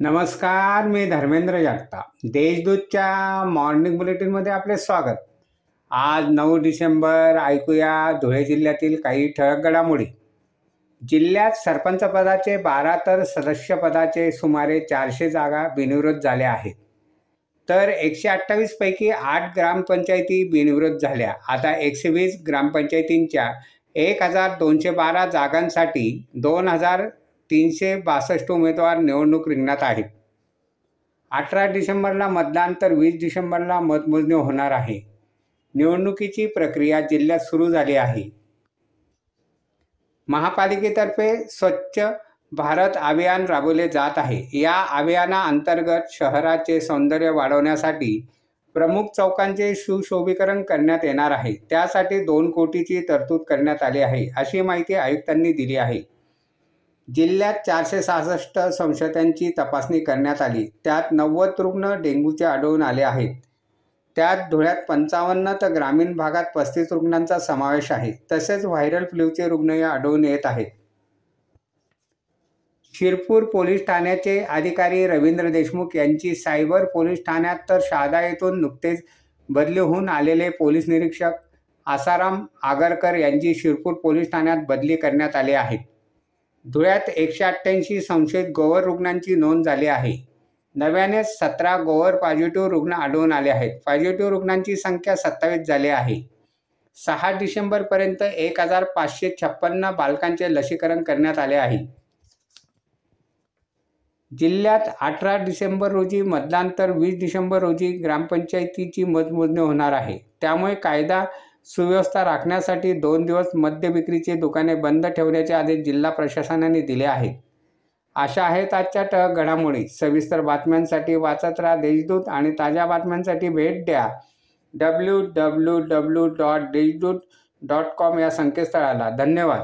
नमस्कार मी धर्मेंद्र जगताप. देशदूतच्या मॉर्निंग बुलेटिनमध्ये आपले स्वागत. आज नऊ डिसेंबर ऐकूया धुळे जिल्ह्यातील काही ठळक घडामोडी. जिल्ह्यात सरपंच पदाचे बारा तर सदस्य पदाचे सुमारे चारशे जागा बिनविरोध झाल्या आहेत. तर एकशे अठ्ठावीसपैकी आठ ग्रामपंचायती बिनविरोध झाल्या. आता एकशे वीस ग्रामपंचायतींच्या एक हजार दोनशे बारा जागांसाठी दोन हजार तीनशे बासष्ट उमेदवार निवडणूक रिंगणात आहेत. अठरा डिसेंबरला मतदान तर वीस डिसेंबरला मतमोजणी होणार आहे. निवडणुकीची प्रक्रिया जिल्ह्यात सुरू झाली आहे. महापालिकेतर्फे स्वच्छ भारत अभियान राबवले जात आहे. या अभियानाअंतर्गत शहराचे सौंदर्य वाढवण्यासाठी प्रमुख चौकांचे सुशोभीकरण करण्यात येणार आहे. त्यासाठी दोन कोटीची तरतूद करण्यात आली आहे अशी माहिती आयुक्तांनी दिली आहे. जिल्ह्यात चारशे सहासष्ट संशयांची तपासणी करण्यात आली. त्यात नव्वद रुग्ण डेंग्यूचे आढळून आले आहेत. त्यात धुळ्यात पंचावन्न तर ग्रामीण भागात पस्तीस रुग्णांचा समावेश आहे. तसेच व्हायरल फ्लूचे रुग्णही आढळून येत आहेत. शिरपूर पोलीस ठाण्याचे अधिकारी रवींद्र देशमुख यांची सायबर पोलीस ठाण्यात तर शहादा येथून नुकतेच बदली होऊन आलेले पोलीस निरीक्षक आसाराम आगरकर यांची शिरपूर पोलीस ठाण्यात बदली करण्यात आली आहे. धुळ्यात एकशे अठ्ठ्याऐंशी संशयित गोवर रुग्णांची नोंद झाली आहे. नव्याने सतरा गोवर पॉझिटिव्ह रुग्ण आढळून आले आहेत. पॉझिटिव्ह रुग्णांची संख्या सत्तावीस झाली आहे. सहा डिसेंबरपर्यंत एक हजार पाचशे छप्पन्न बालकांचे लसीकरण करण्यात आले आहे. जिल्ह्यात अठरा डिसेंबर रोजी मतदान तर वीस डिसेंबर रोजी ग्रामपंचायतीची मतमोजणी होणार आहे. त्यामुळे कायदा सुव्यवस्था राखण्यासाठी दोन दिवस मद्य विक्रीचे दुकाने बंद ठेवण्याचे आदेश जिल्हा प्रशासनाने दिले आहेत. अशा आहेत आजच्या ठळक घडामोडी. सविस्तर बातम्यांसाठी वाचत राहा देशदूत आणि ताज्या बातम्यांसाठी भेट द्या. W W W dot Deshdoot dot com या संकेतस्थळाला. धन्यवाद.